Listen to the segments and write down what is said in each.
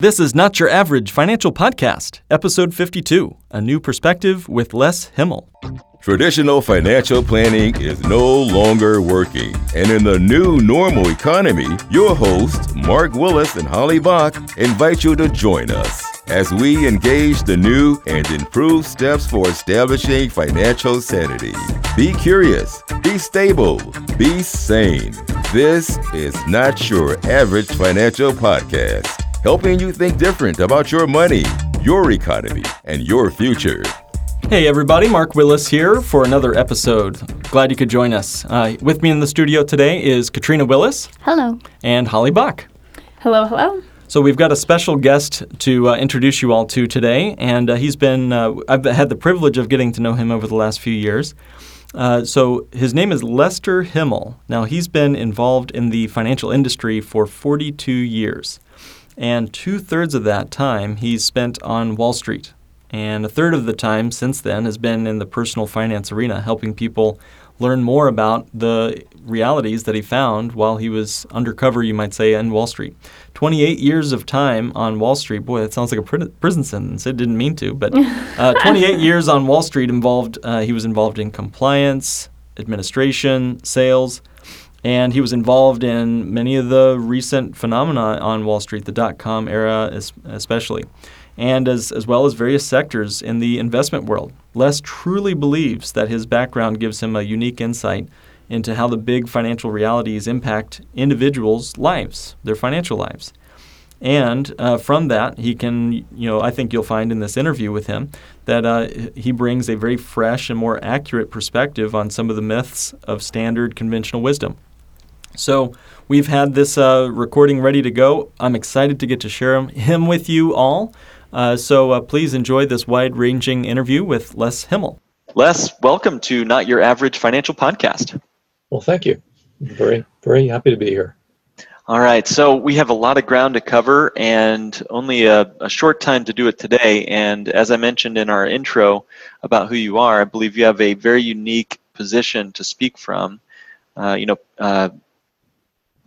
This is Not Your Average Financial Podcast, Episode 52 A New Perspective with Les Himmel. Traditional financial planning is no longer working. And in the new normal economy, your hosts, Mark Willis and Holly Bach, invite you to join us as we engage the new and improved steps for establishing financial sanity. Be curious, be stable, be sane. This is Not Your Average Financial Podcast helping you think different about your money, your economy, and your future. Hey, everybody, Mark Willis here for another episode. Glad you could join us. Uh, with me in the studio today is Katrina Willis. Hello. And Holly Bach. Hello, hello. So we've got a special guest to uh, introduce you all to today, and uh, he's been, uh, I've had the privilege of getting to know him over the last few years. Uh, so his name is Lester Himmel. Now he's been involved in the financial industry for 42 years and two thirds of that time he's spent on Wall Street. And a third of the time since then has been in the personal finance arena, helping people learn more about the realities that he found while he was undercover, you might say, in Wall Street. 28 years of time on Wall Street. Boy, that sounds like a prison sentence. It didn't mean to, but uh, 28 years on Wall Street involved, uh, he was involved in compliance, administration, sales, and he was involved in many of the recent phenomena on Wall Street, the dot com era especially, and as, as well as various sectors in the investment world. Les truly believes that his background gives him a unique insight into how the big financial realities impact individuals' lives, their financial lives. And uh, from that, he can, you know, I think you'll find in this interview with him that uh, he brings a very fresh and more accurate perspective on some of the myths of standard conventional wisdom. So we've had this uh, recording ready to go. I'm excited to get to share him with you all. Uh, so uh, please enjoy this wide ranging interview with Les Himmel. Les, welcome to Not Your Average Financial Podcast. Well, thank you. Very, very happy to be here. All right, so we have a lot of ground to cover and only a, a, short time to do it today. And as I mentioned in our intro about who you are, I believe you have a very unique position to speak from. Uh, you know, uh,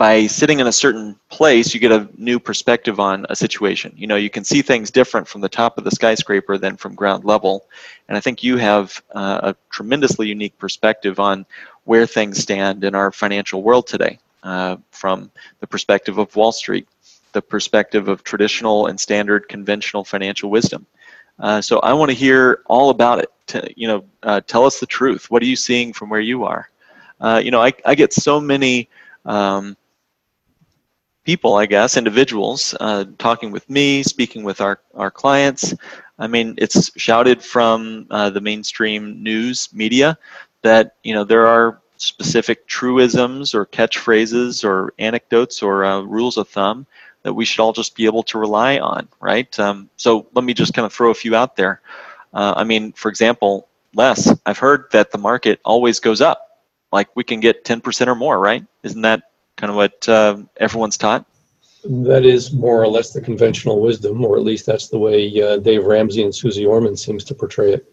by sitting in a certain place, you get a new perspective on a situation. You know, you can see things different from the top of the skyscraper than from ground level. And I think you have uh, a tremendously unique perspective on where things stand in our financial world today, uh, from the perspective of Wall Street, the perspective of traditional and standard conventional financial wisdom. Uh, so I want to hear all about it. To, you know, uh, tell us the truth. What are you seeing from where you are? Uh, you know, I, I get so many um, people, I guess, individuals, uh, talking with me, speaking with our, our clients. I mean, it's shouted from uh, the mainstream news media that, you know, there are specific truisms or catchphrases or anecdotes or uh, rules of thumb that we should all just be able to rely on, right? Um, so let me just kind of throw a few out there. Uh, I mean, for example, Les, I've heard that the market always goes up. Like we can get 10% or more, right? Isn't that kind of what uh, everyone's taught? That is more or less the conventional wisdom, or at least that's the way uh, Dave Ramsey and Suze Orman seems to portray it.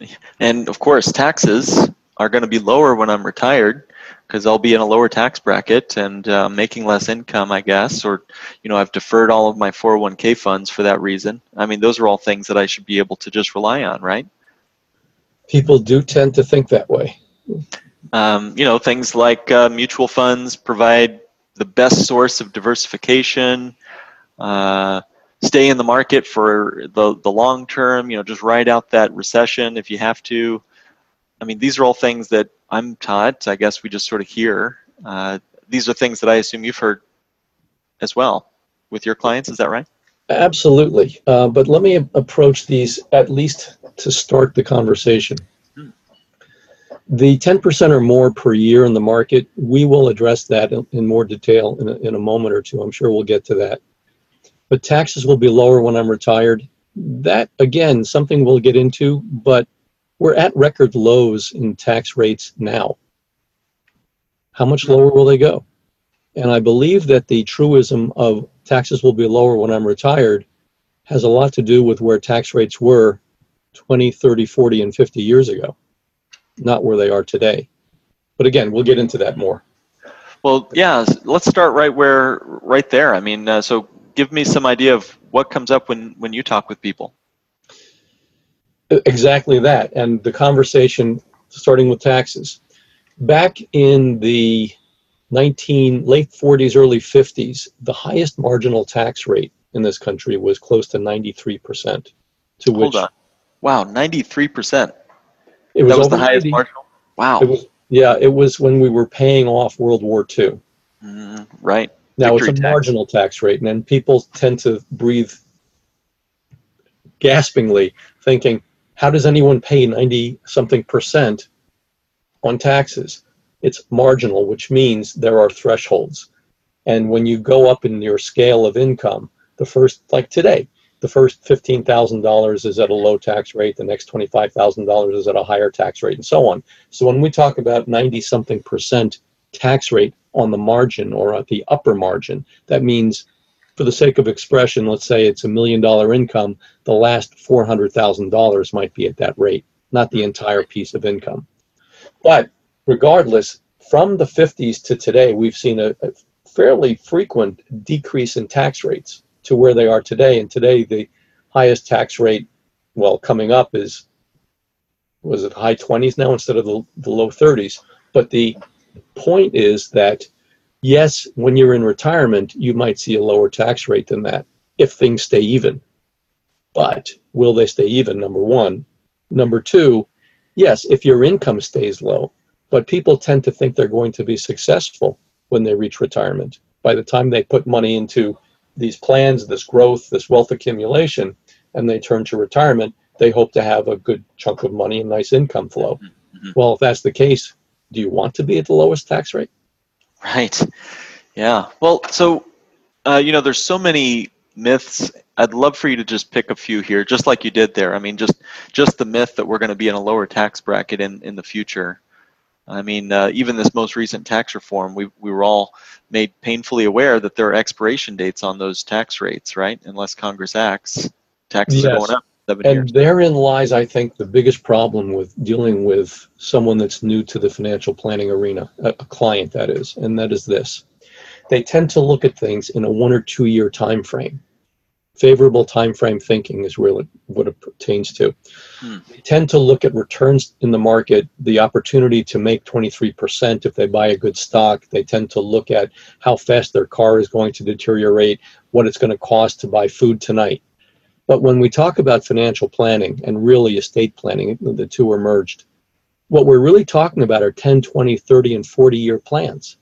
And of course, taxes are going to be lower when I'm retired because I'll be in a lower tax bracket and uh, making less income, I guess, or you know, I've deferred all of my 401k funds for that reason. I mean, those are all things that I should be able to just rely on, right? People do tend to think that way. Um, you know, things like uh, mutual funds provide the best source of diversification. Uh, stay in the market for the, the long term, you know, just ride out that recession if you have to. I mean, these are all things that I'm taught. I guess we just sort of hear. Uh, these are things that I assume you've heard as well with your clients. Is that right? Absolutely. Uh, but let me approach these at least to start the conversation. The 10% or more per year in the market, we will address that in, more detail in a, in a moment or two. I'm sure we'll get to that. But taxes will be lower when I'm retired. That, again, something we'll get into, but we're at record lows in tax rates now. How much lower will they go? And I believe that the truism of taxes will be lower when I'm retired has a lot to do with where tax rates were 20, 30, 40, and 50 years ago not where they are today. But again, we'll get into that more. Well, yeah, let's start right where, right there. I mean, uh, so give me some idea of what comes up when when you talk with people. Exactly that. And the conversation starting with taxes. Back in the 19 late 40s, early 50s, the highest marginal tax rate in this country was close to 93%. To Hold which on. Wow, 93%. It was, That was the highest 80 marginal. Wow. It was, yeah, it was when we were paying off World War II. Mm, right. Now it's a tax. marginal tax rate, and then people tend to breathe gaspingly, thinking, "How does anyone pay ninety something percent on taxes?" It's marginal, which means there are thresholds, and when you go up in your scale of income, the first, like today, the first fifteen thousand dollars is at a low tax rate, the next twenty-five thousand dollars is at a higher tax rate, and so on. So when we talk about ninety something percent tax rate on the margin or at the upper margin, that means, for the sake of expression, let's say it's a million dollar income, the last four hundred thousand dollars might be at that rate, not the entire piece of income. But regardless, from the 50s to today, we've seen a, a fairly frequent decrease in tax rates to where they are today. And today, the highest tax rate, well, coming up is was it high 20s now instead of the, the low 30s. But the point is that yes, when you're in retirement, you might see a lower tax rate than that if things stay even. But will they stay even? Number one. Number two, yes, if your income stays low, but people tend to think they're going to be successful when they reach retirement. By the time they put money into these plans, this growth, this wealth accumulation, and they turn to retirement, they hope to have a good chunk of money and nice income flow. Mhm. Well, if that's the case, do you want to be at the lowest tax rate? Right. Yeah. Well, so uh, you know, there's so many myths. I'd love for you to just pick a few here, just like you did there. I mean, just just the myth that we're going to be in a lower tax bracket in in the future. I mean, uh, even this most recent tax reform, we we were all made painfully aware that there are expiration dates on those tax rates, right? Unless Congress acts, taxes are going up seven years. And therein lies, I think, the biggest problem with dealing with someone that's new to the financial planning arena, a, a client that is, and that is this. They tend to look at things in a one or two year time frame. Favorable time frame thinking is really what it pertains to. Hmm. They tend to look at returns in the market, the opportunity to make 23% if they buy a good stock. They tend to look at how fast their car is going to deteriorate, what it's going to cost to buy food tonight. But when we talk about financial planning and really estate planning, the two are merged. What we're really talking about are 10, 20, 30, and 40 year plans.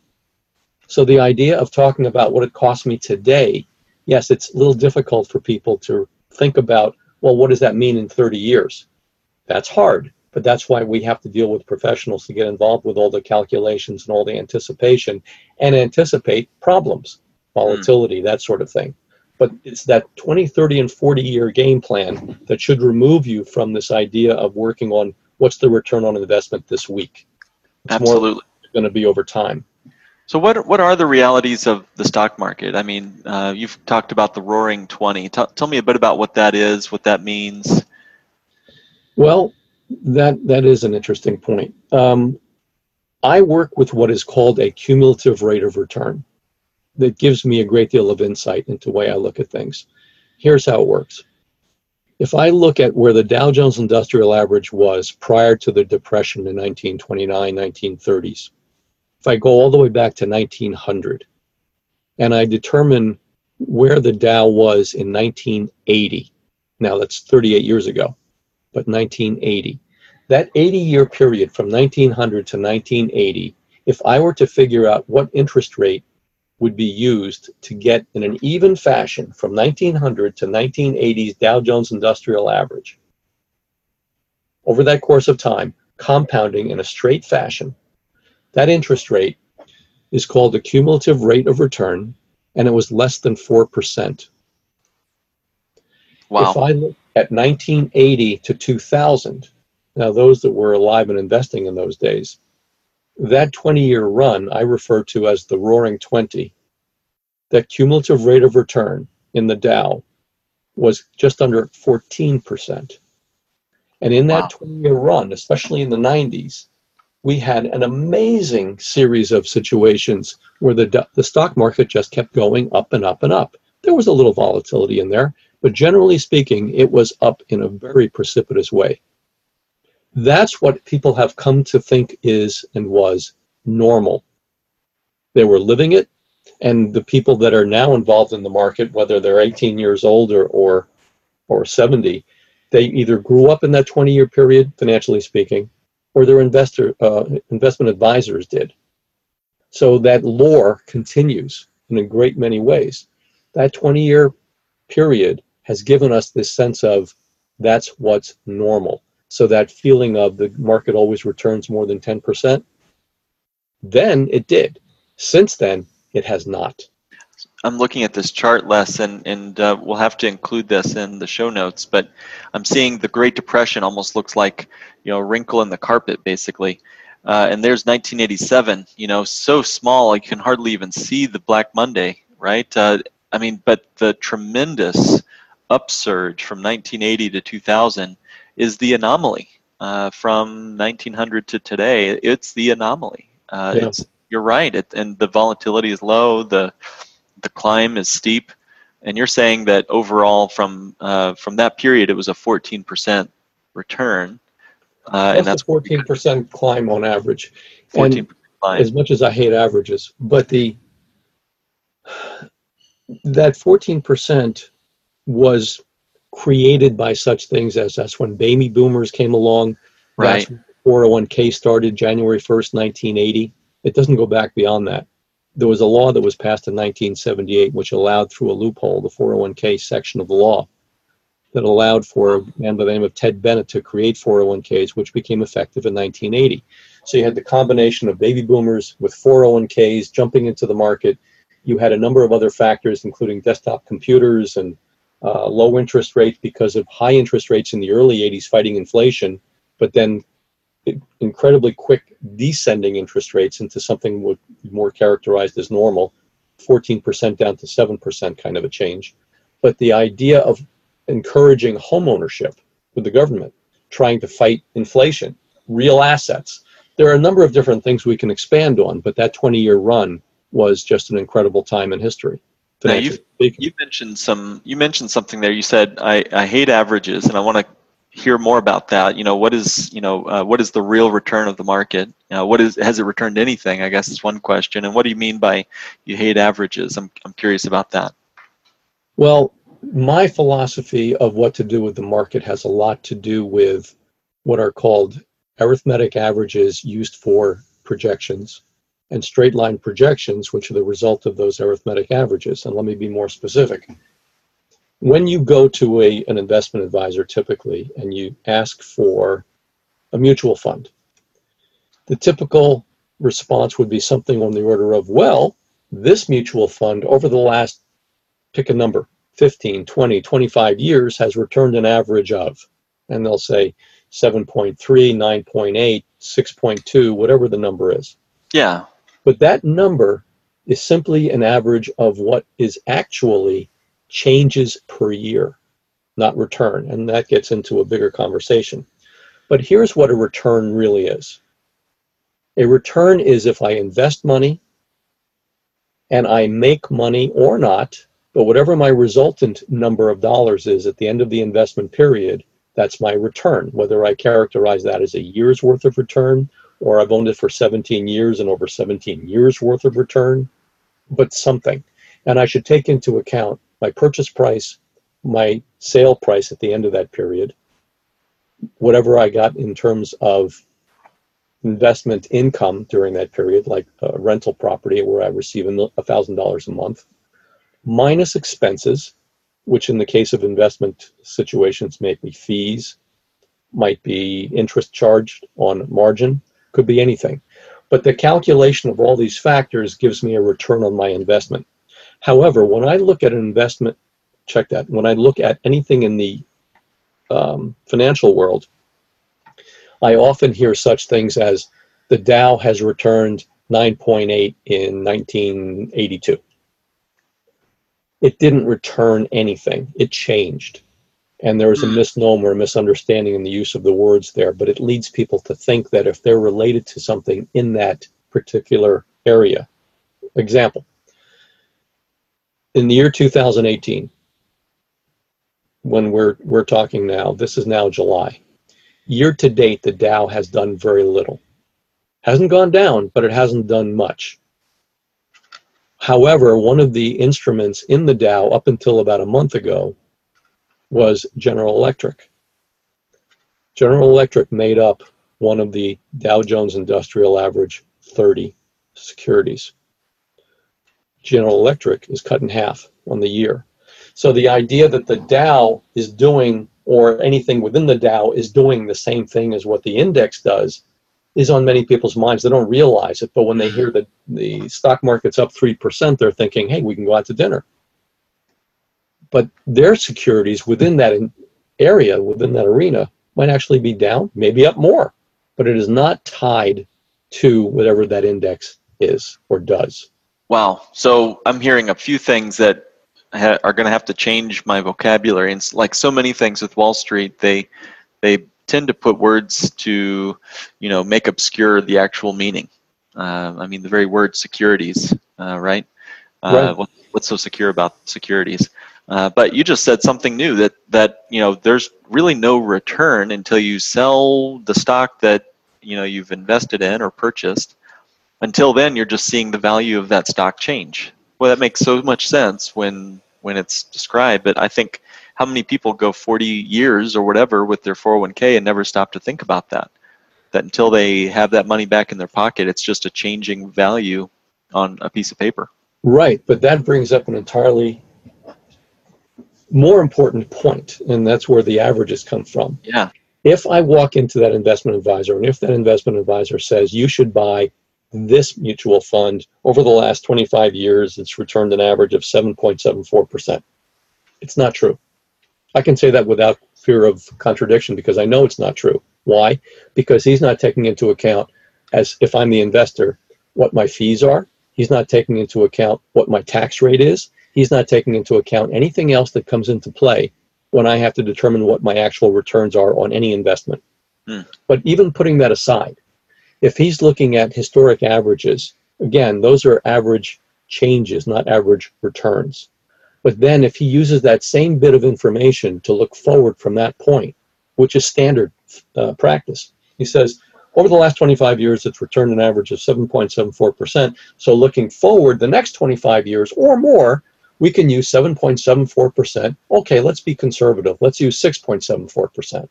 So the idea of talking about what it costs me today, yes, it's a little difficult for people to think about, well, what does that mean in 30 years? That's hard, but that's why we have to deal with professionals to get involved with all the calculations and all the anticipation and anticipate problems, volatility, hmm. that sort of thing. But it's that 20 30 and 40 year game plan that should remove you from this idea of working on what's the return on investment this week. It's more going to be over time So what what are the realities of the stock market? I mean, uh, you've talked about the Roaring Twenty. Tell tell me a bit about what that is, what that means. well that that is an interesting point um, i work with what is called a cumulative rate of return that gives me a great deal of insight into the way i look at things here's how it works if I look at where the Dow Jones Industrial Average was prior to the Depression in 1929, 1930s, if I go all the way back to 1900, and I determine where the Dow was in 1980, now that's 38 years ago, but 1980, that 80 year period from 1900 to 1980, if I were to figure out what interest rate would be used to get in an even fashion from 1900 to 1980's Dow Jones Industrial Average. Over that course of time, compounding in a straight fashion, that interest rate is called the cumulative rate of return, and it was less than 4%. Wow. If I look at 1980 to 2000, now those that were alive and investing in those days, that 20 year run I refer to as the roaring 20. That cumulative rate of return in the Dow was just under 14%. And in that Wow. 20 year run, especially in the 90s, we had an amazing series of situations where the, the stock market just kept going up and up and up. There was a little volatility in there, but generally speaking, it was up in a very precipitous way. That's what people have come to think is and was normal. They were living it, and the people that are now involved in the market, whether they're 18 years old or, or, or 70, they either grew up in that 20 year period, financially speaking, or their investor, uh, investment advisors did. So that lore continues in a great many ways. That 20 year period has given us this sense of that's what's normal. So that feeling of the market always returns more than 10%, then it did. Since then, it has not. I'm looking at this chart, Les, and, and uh, we'll have to include this in the show notes, but I'm seeing the Great Depression almost looks like, you know, a wrinkle in the carpet, basically. Uh, and there's 1987, you know, so small you can hardly even see the Black Monday, right? Uh, I mean, but the tremendous upsurge from 1980 to 2000 is the anomaly. Uh, from 1900 to today, it's the anomaly. Uh, yeah. It's you're right, it, and the volatility is low. The the climb is steep, and you're saying that overall from uh, from that period it was a 14% return, uh, and that's 14% climb on average. 14 climb. As much as I hate averages, but the that 14% was created by such things as that's when baby boomers came along. Right. That's 401k started January 1st, 1980. It doesn't go back beyond that. There was a law that was passed in 1978 which allowed through a loophole, the 401k section of the law, that allowed for a man by the name of Ted Benna to create 401ks, which became effective in 1980. So you had the combination of baby boomers with 401ks jumping into the market. You had a number of other factors, including desktop computers and uh, low interest rates because of high interest rates in the early 80s fighting inflation, but then incredibly quick descending interest rates into something more characterized as normal, 14% down to 7% kind of a change. But the idea of encouraging homeownership with the government, trying to fight inflation, real assets. There are a number of different things we can expand on, but that 20 year run was just an incredible time in history. Now you you mentioned some you mentioned something there. You said I, I hate averages, and I want to hear more about that. You know, what is you know uh, what is the real return of the market? You know, what is has it returned anything? I guess is one question. And what do you mean by you hate averages? I'm I'm curious about that. Well, my philosophy of what to do with the market has a lot to do with what are called arithmetic averages used for projections and straight line projections, which are the result of those arithmetic averages. And let me be more specific when you go to a, an investment advisor typically and you ask for a mutual fund, the typical response would be something on the order of, well, this mutual fund over the last, pick a number, 15, 20, 25 years has returned an average of, and they'll say 7.3, 9.8, 6.2, whatever the number is. Yeah. But that number is simply an average of what is actually changes per year, not return. And that gets into a bigger conversation. But here's what a return really is a return is if I invest money and I make money or not, but whatever my resultant number of dollars is at the end of the investment period, that's my return. Whether I characterize that as a year's worth of return or I've owned it for 17 years and over 17 years worth of return, but something. And I should take into account my purchase price, my sale price at the end of that period, whatever I got in terms of investment income during that period, like a rental property where I receive $1,000 a month, minus expenses, which in the case of investment situations may be fees, might be interest charged on margin, could be anything. But the calculation of all these factors gives me a return on my investment. However, when I look at an investment, check that, when I look at anything in the um, financial world, I often hear such things as the Dow has returned 9.8 in 1982. It didn't return anything, it changed. And there is a hmm. misnomer, a misunderstanding in the use of the words there, but it leads people to think that if they're related to something in that particular area, example, in the year 2018, when we're we're talking now, this is now July. Year to date, the Dow has done very little. Hasn't gone down, but it hasn't done much. However, one of the instruments in the Dow up until about a month ago was General Electric. General Electric made up one of the Dow Jones Industrial Average 30 securities. General Electric is cut in half on the year. So the idea that the Dow is doing, or anything within the Dow is doing the same thing as what the index does, is on many people's minds. They don't realize it, but when they hear that the stock market's up 3%, they're thinking, hey, we can go out to dinner. But their securities within that area, within that arena, might actually be down, maybe up more, but it is not tied to whatever that index is or does. Wow. So I'm hearing a few things that ha- are going to have to change my vocabulary. And like so many things with Wall Street, they they tend to put words to, you know, make obscure the actual meaning. Uh, I mean, the very word securities, uh, right? Uh, right. What, what's so secure about securities? Uh, but you just said something new that that you know there's really no return until you sell the stock that you know you've invested in or purchased. Until then, you're just seeing the value of that stock change. Well, that makes so much sense when when it's described. But I think how many people go 40 years or whatever with their 401k and never stop to think about that? That until they have that money back in their pocket, it's just a changing value on a piece of paper. Right, but that brings up an entirely more important point, and that's where the averages come from. Yeah. If I walk into that investment advisor, and if that investment advisor says you should buy this mutual fund over the last 25 years, it's returned an average of 7.74%. It's not true. I can say that without fear of contradiction because I know it's not true. Why? Because he's not taking into account, as if I'm the investor, what my fees are. He's not taking into account what my tax rate is. He's not taking into account anything else that comes into play when I have to determine what my actual returns are on any investment. Hmm. But even putting that aside, if he's looking at historic averages, again, those are average changes, not average returns. But then if he uses that same bit of information to look forward from that point, which is standard uh, practice, he says, over the last 25 years, it's returned an average of 7.74%. So looking forward the next 25 years or more, we can use 7.74%. Okay, let's be conservative. Let's use 6.74%.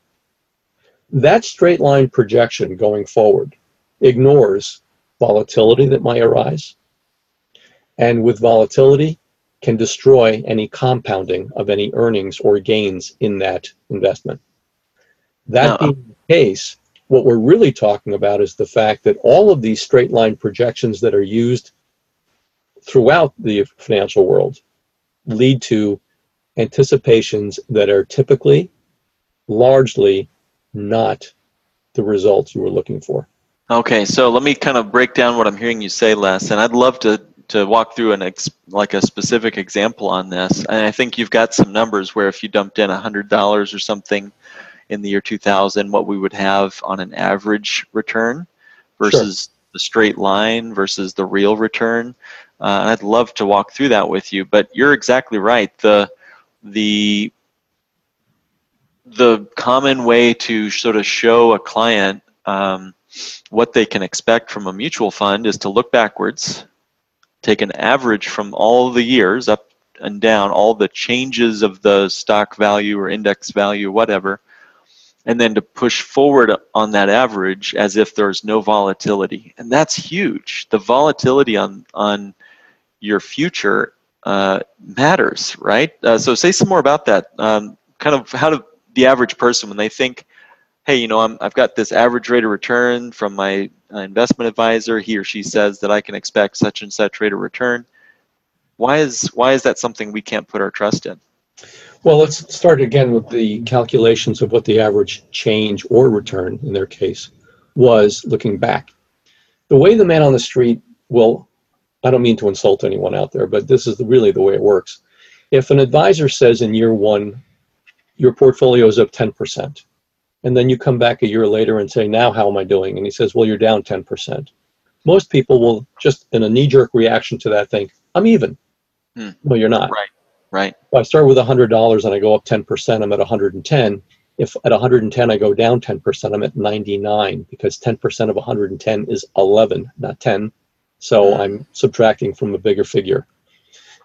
That straight line projection going forward ignores volatility that might arise, and with volatility can destroy any compounding of any earnings or gains in that investment. That no. being the case, what we're really talking about is the fact that all of these straight line projections that are used throughout the financial world lead to anticipations that are typically largely not the results you were looking for. Okay, so let me kind of break down what I'm hearing you say, Les, and I'd love to to walk through an ex, like a specific example on this. And I think you've got some numbers where if you dumped in hundred dollars or something in the year 2000, what we would have on an average return versus sure. the straight line versus the real return. Uh, and I'd love to walk through that with you. But you're exactly right. The the the common way to sort of show a client um, what they can expect from a mutual fund is to look backwards, take an average from all the years up and down, all the changes of the stock value or index value, whatever, and then to push forward on that average as if there's no volatility. And that's huge. The volatility on, on your future uh, matters, right? Uh, so say some more about that. Um, kind of how do the average person, when they think, hey, you know, I'm, I've got this average rate of return from my uh, investment advisor. He or she says that I can expect such and such rate of return. Why is why is that something we can't put our trust in? Well, let's start again with the calculations of what the average change or return in their case was looking back. The way the man on the street will, I don't mean to insult anyone out there, but this is really the way it works. If an advisor says in year one, your portfolio is up 10%, and then you come back a year later and say, now how am I doing? And he says, well, you're down 10%. Most people will just, in a knee jerk reaction to that, think, I'm even. Hmm. No, you're not. Right. Right. If I start with $100 and I go up 10%, I'm at 110. If at 110 I go down 10%, I'm at 99 because 10% of 110 is 11, not 10. So Hmm. I'm subtracting from a bigger figure.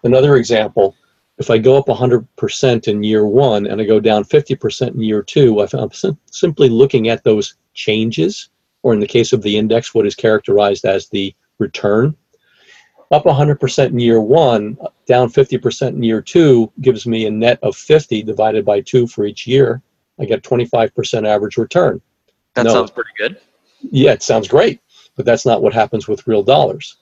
Another example, if I go up 100% in year one and I go down 50% in year two, I'm sim- simply looking at those changes, or in the case of the index, what is characterized as the return. Up 100% in year one, down 50% in year two gives me a net of 50 divided by two for each year. I get 25% average return. That No. sounds pretty good. Yeah, it sounds great, but that's not what happens with real dollars.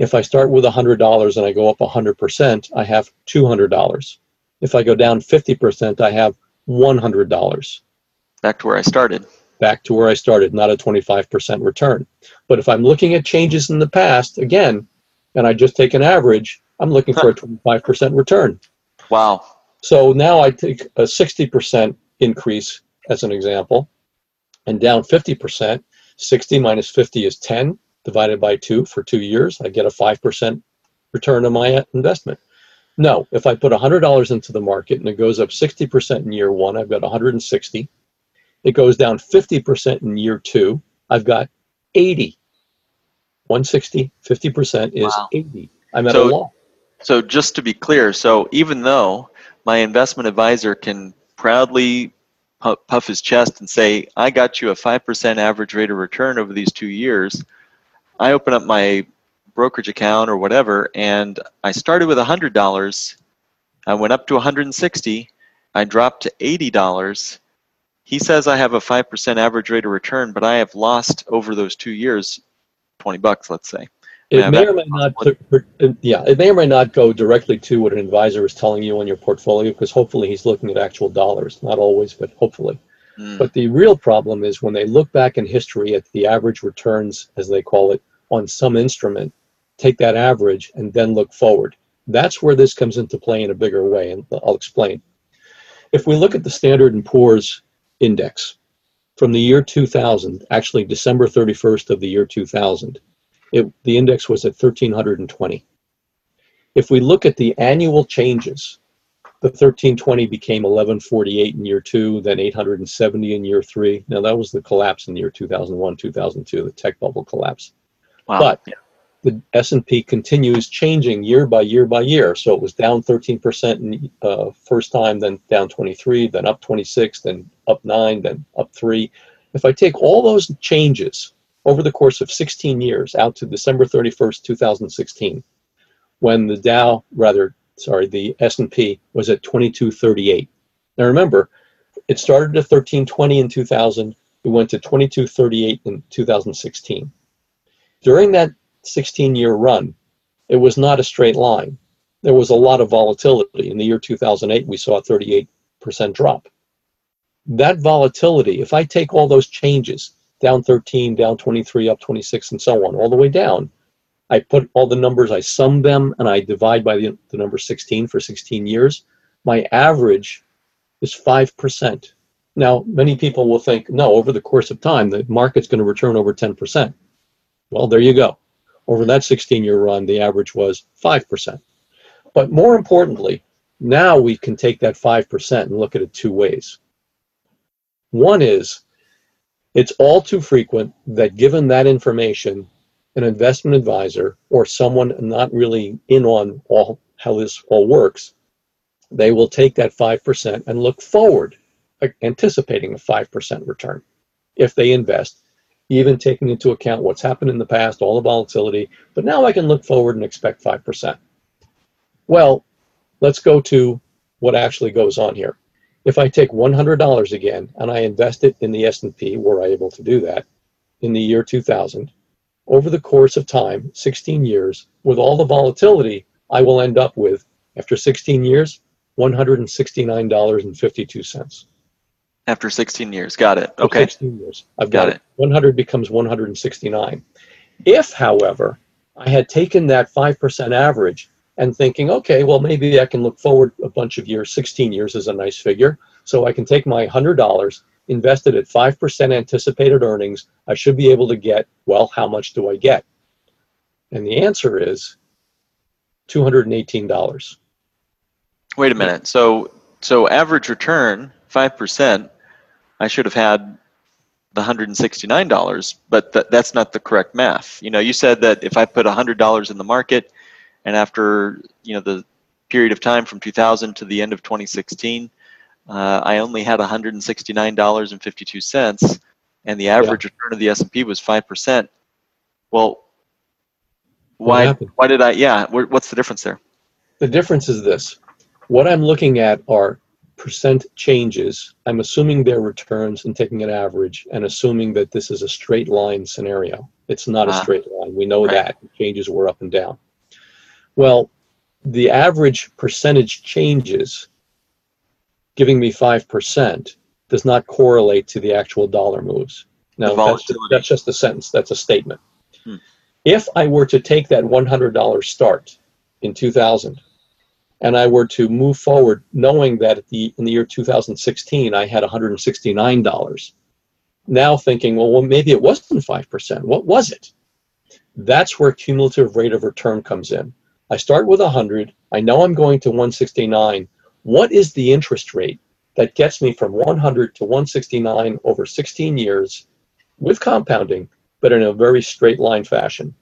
If I start with $100 and I go up 100%, I have $200. If I go down 50%, I have $100. Back to where I started. Back to where I started, not a 25% return. But if I'm looking at changes in the past, again, and I just take an average, I'm looking for a 25% return. Wow. So now I take a 60% increase as an example, and down 50%. 60 minus 50 is 10 divided by 2 for two years. I get a 5% return on my investment. No, if I put $100 into the market and it goes up 60% in year one, I've got 160. It goes down 50% in year two, I've got 80. 160, 50% is Wow. 80. I'm at So- a loss. So just to be clear, so even though my investment advisor can proudly puff his chest and say, I got you a 5% average rate of return over these two years, I open up my brokerage account or whatever, and I started with $100. I went up to 160. I dropped to $80. He says I have a 5% average rate of return, but I have lost over those two years 20 bucks, let's say. It may or may not, uh, yeah, it may or may not go directly to what an advisor is telling you on your portfolio, because hopefully he's looking at actual dollars, not always, but hopefully. Mm, But the real problem is when they look back in history at the average returns, as they call it, on some instrument, take that average and then look forward. That's where this comes into play in a bigger way, and I'll explain. If we look at the Standard and Poor's index from the year 2000, actually December 31st of the year 2000, it, the index was at 1320. If we look at the annual changes, the 1320 became 1148 in year two, then 870 in year three. Now that was the collapse in year 2001, 2002, the tech bubble collapse. Wow. but-. The S&P continues changing year by year by year. So it was down 13% in uh, first time, then down 23, then up 26, then up nine, then up three. If I take all those changes over the course of 16 years out to December 31st, 2016, when the Dow, rather, sorry, the S&P was at 2238. Now remember, it started at 1320 in 2000, it went to 2238 in 2016. During that 16 year run, it was not a straight line. There was a lot of volatility. In the year 2008, we saw a 38% drop. That volatility, if I take all those changes, down 13, down 23, up 26, and so on, all the way down, I put all the numbers, I sum them, and I divide by the, the number 16 for 16 years, my average is 5%. Now, many people will think, no, over the course of time, the market's going to return over 10%. Well, there you go. Over that 16 year run, the average was 5%. But more importantly, now we can take that 5% and look at it two ways. One is it's all too frequent that given that information, an investment advisor or someone not really in on all how this all works, they will take that 5% and look forward, anticipating a 5% return if they invest even taking into account what's happened in the past, all the volatility. But now I can look forward and expect 5%. Well, let's go to what actually goes on here. If I take $100 again and I invest it in the S&P, were I able to do that in the year 2000, over the course of time, 16 years, with all the volatility, I will end up with, after 16 years, $169.52. After 16 years. Got it. Okay. 16 years. I've Got got, it. 100 becomes 169. If, however, I had taken that 5% average and thinking, okay, well, maybe I can look forward a bunch of years, 16 years is a nice figure. So I can take my $100, invest it at 5% anticipated earnings. I should be able to get, well, how much do I get? And the answer is $218. Wait a minute. So so average return five percent. I should have had the hundred and sixty nine dollars, but th- that's not the correct math. You know, you said that if I put hundred dollars in the market, and after you know the period of time from 2000 to the end of 2016, uh, I only had hundred and sixty nine dollars and fifty two cents, and the average yeah. return of the S and P was five percent. Well, why? Why did I? Yeah, what's the difference there? The difference is this what I'm looking at are percent changes. I'm assuming their returns and taking an average and assuming that this is a straight line scenario. It's not a ah. straight line. We know right. that changes were up and down. Well, the average percentage changes giving me 5% does not correlate to the actual dollar moves. Now, that's just, that's just, a sentence, that's a statement. Hmm. If I were to take that $100 start in 2000 and I were to move forward knowing that the, in the year 2016 I had $169, now thinking, well, well, maybe it wasn't 5%. What was it? That's where cumulative rate of return comes in. I start with 100. I know I'm going to 169. What is the interest rate that gets me from 100 to 169 over 16 years with compounding, but in a very straight line fashion?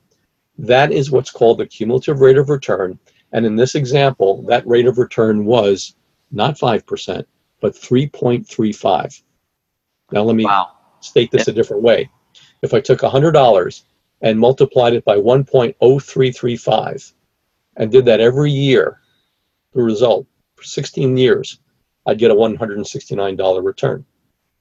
That is what's called the cumulative rate of return. And in this example, that rate of return was not 5%, but 3.35. Now, let me wow. state this a different way. If I took $100 and multiplied it by 1.0335 and did that every year, the result for 16 years, I'd get a $169 return.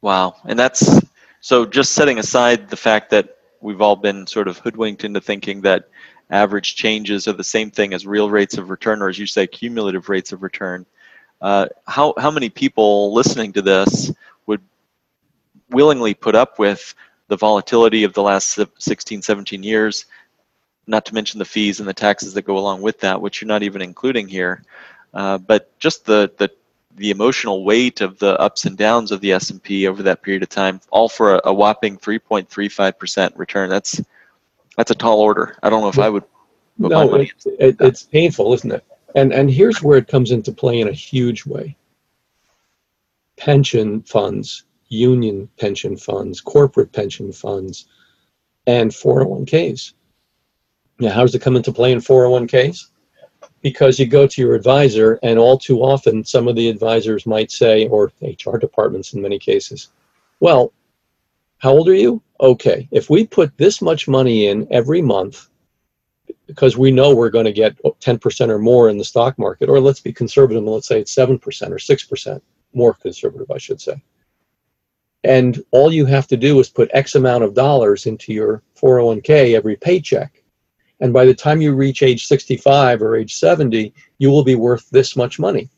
Wow. And that's so just setting aside the fact that we've all been sort of hoodwinked into thinking that average changes are the same thing as real rates of return, or as you say, cumulative rates of return. Uh, how, how many people listening to this would willingly put up with the volatility of the last 16, 17 years, not to mention the fees and the taxes that go along with that, which you're not even including here. Uh, but just the, the the emotional weight of the ups and downs of the S&P over that period of time, all for a, a whopping 3.35% return. That's that's a tall order. I don't know if I would. no, it, it, it's painful, isn't it? And and here's where it comes into play in a huge way. Pension funds, union pension funds, corporate pension funds, and 401ks. Now, how does it come into play in 401ks? Because you go to your advisor, and all too often, some of the advisors might say, or HR departments in many cases, well, how old are you? Okay, if we put this much money in every month, because we know we're going to get 10% or more in the stock market, or let's be conservative and let's say it's 7% or 6%, more conservative, I should say. And all you have to do is put X amount of dollars into your 401k every paycheck. And by the time you reach age 65 or age 70, you will be worth this much money.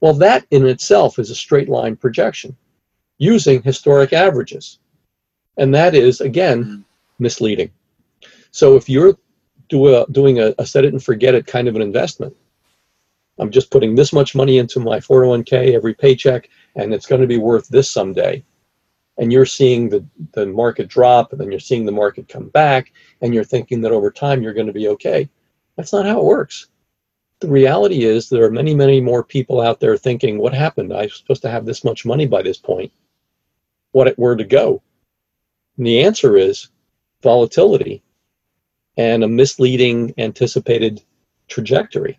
Well, that in itself is a straight line projection using historic averages. And that is, again, mm-hmm. misleading. So if you're do a, doing a, a set it and forget it kind of an investment, I'm just putting this much money into my 401k every paycheck, and it's going to be worth this someday. And you're seeing the, the market drop, and then you're seeing the market come back, and you're thinking that over time you're going to be okay. That's not how it works. The reality is there are many, many more people out there thinking, what happened? I was supposed to have this much money by this point. What, where to go? And the answer is volatility and a misleading anticipated trajectory.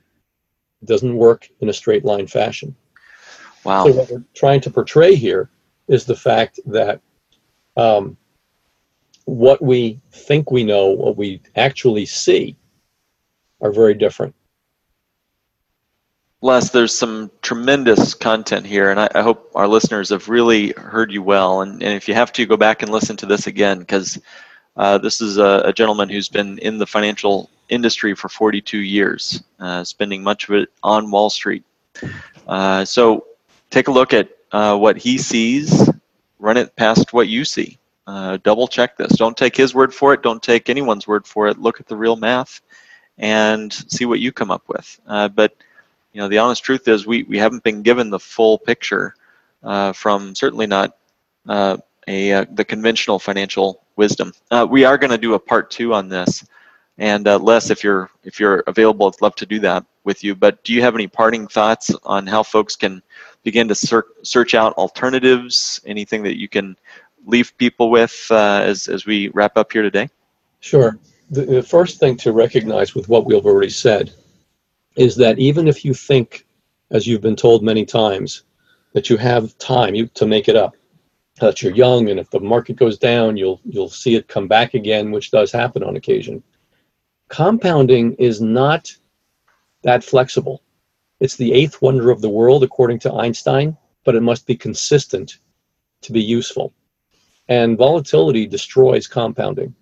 It doesn't work in a straight line fashion. Wow. So what we're trying to portray here is the fact that um, what we think we know, what we actually see, are very different. Les, there's some tremendous content here, and I, I, hope our listeners have really heard you well. And, and, if you have to, go back and listen to this again, because uh, this is a, a, gentleman who's been in the financial industry for 42 years, uh, spending much of it on Wall Street. Uh, so take a look at uh, what he sees, run it past what you see. Uh, double check this. Don't take his word for it. Don't take anyone's word for it. Look at the real math and see what you come up with. Uh, but you know, the honest truth is we, we haven't been given the full picture uh, from certainly not uh, a uh, the conventional financial wisdom. Uh, we are going to do a part two on this And uh, Les, if you're if you're available, I'd love to do that with you. But do you have any parting thoughts on how folks can begin to search search out alternatives? Anything that you can leave people with as as we wrap up here today? Sure. The, the first thing to recognize with what we've already said is that even if you think, as you've been told many times, that you have time you, to make it up, that you're young, and if the market goes down, you'll you'll see it come back again, which does happen on occasion. Compounding is not that flexible. It's the eighth wonder of the world, according to Einstein, but it must be consistent to be useful. And volatility destroys compounding.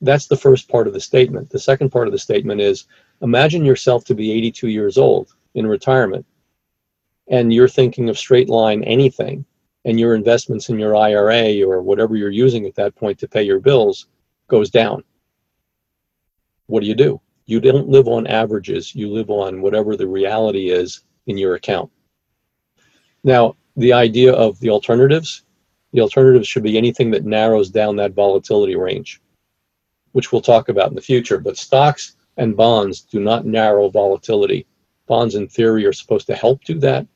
That's the first part of the statement. The second part of the statement is imagine yourself to be 82 years old in retirement, and you're thinking of straight line anything and your investments in your IRA or whatever you're using at that point to pay your bills goes down. What do you do? You don't live on averages, you live on whatever the reality is in your account. Now, the idea of the alternatives, the alternatives should be anything that narrows down that volatility range, which we'll talk about in the future. But stocks and bonds do not narrow volatility. Bonds, in theory, are supposed to help do that,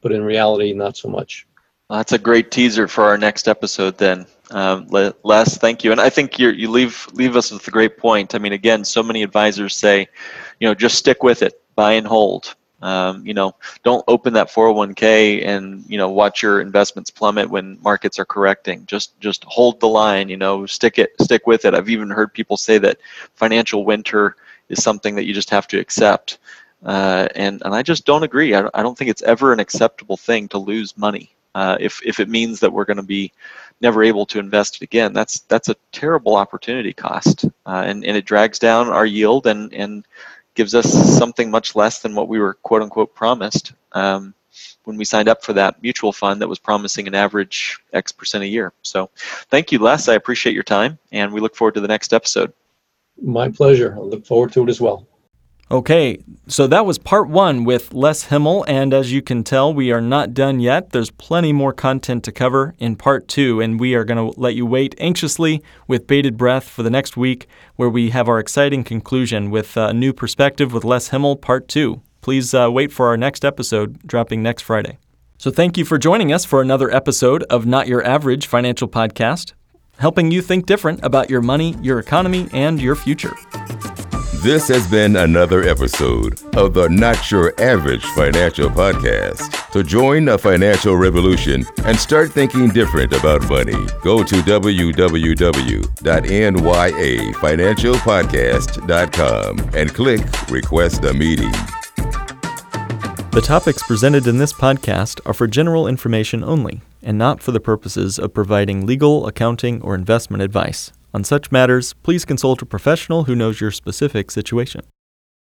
but in reality, not so much. Well, that's a great teaser for our next episode. Then, um, Les, thank you. And I think you you leave leave us with a great point. I mean, again, so many advisors say, you know, just stick with it, buy and hold. Um, you know, don't open that 401k and you know watch your investments plummet when markets are correcting. Just just hold the line. You know, stick it, stick with it. I've even heard people say that financial winter is something that you just have to accept. Uh, and and I just don't agree. I, I don't think it's ever an acceptable thing to lose money uh, if if it means that we're going to be never able to invest it again. That's that's a terrible opportunity cost, uh, and and it drags down our yield and and gives us something much less than what we were quote unquote promised um, when we signed up for that mutual fund that was promising an average X percent a year. So, thank you, Les. I appreciate your time, and we look forward to the next episode. My pleasure. I look forward to it as well. Okay, so that was part one with Les Himmel, and as you can tell, we are not done yet. There's plenty more content to cover in part two, and we are going to let you wait anxiously with bated breath for the next week, where we have our exciting conclusion with a new perspective with Les Himmel, part two. Please uh, wait for our next episode dropping next Friday. So, thank you for joining us for another episode of Not Your Average Financial Podcast, helping you think different about your money, your economy, and your future. This has been another episode of the Not Your Average Financial Podcast. To join the financial revolution and start thinking different about money, go to www.nyafinancialpodcast.com and click Request a Meeting. The topics presented in this podcast are for general information only and not for the purposes of providing legal, accounting, or investment advice. On such matters, please consult a professional who knows your specific situation.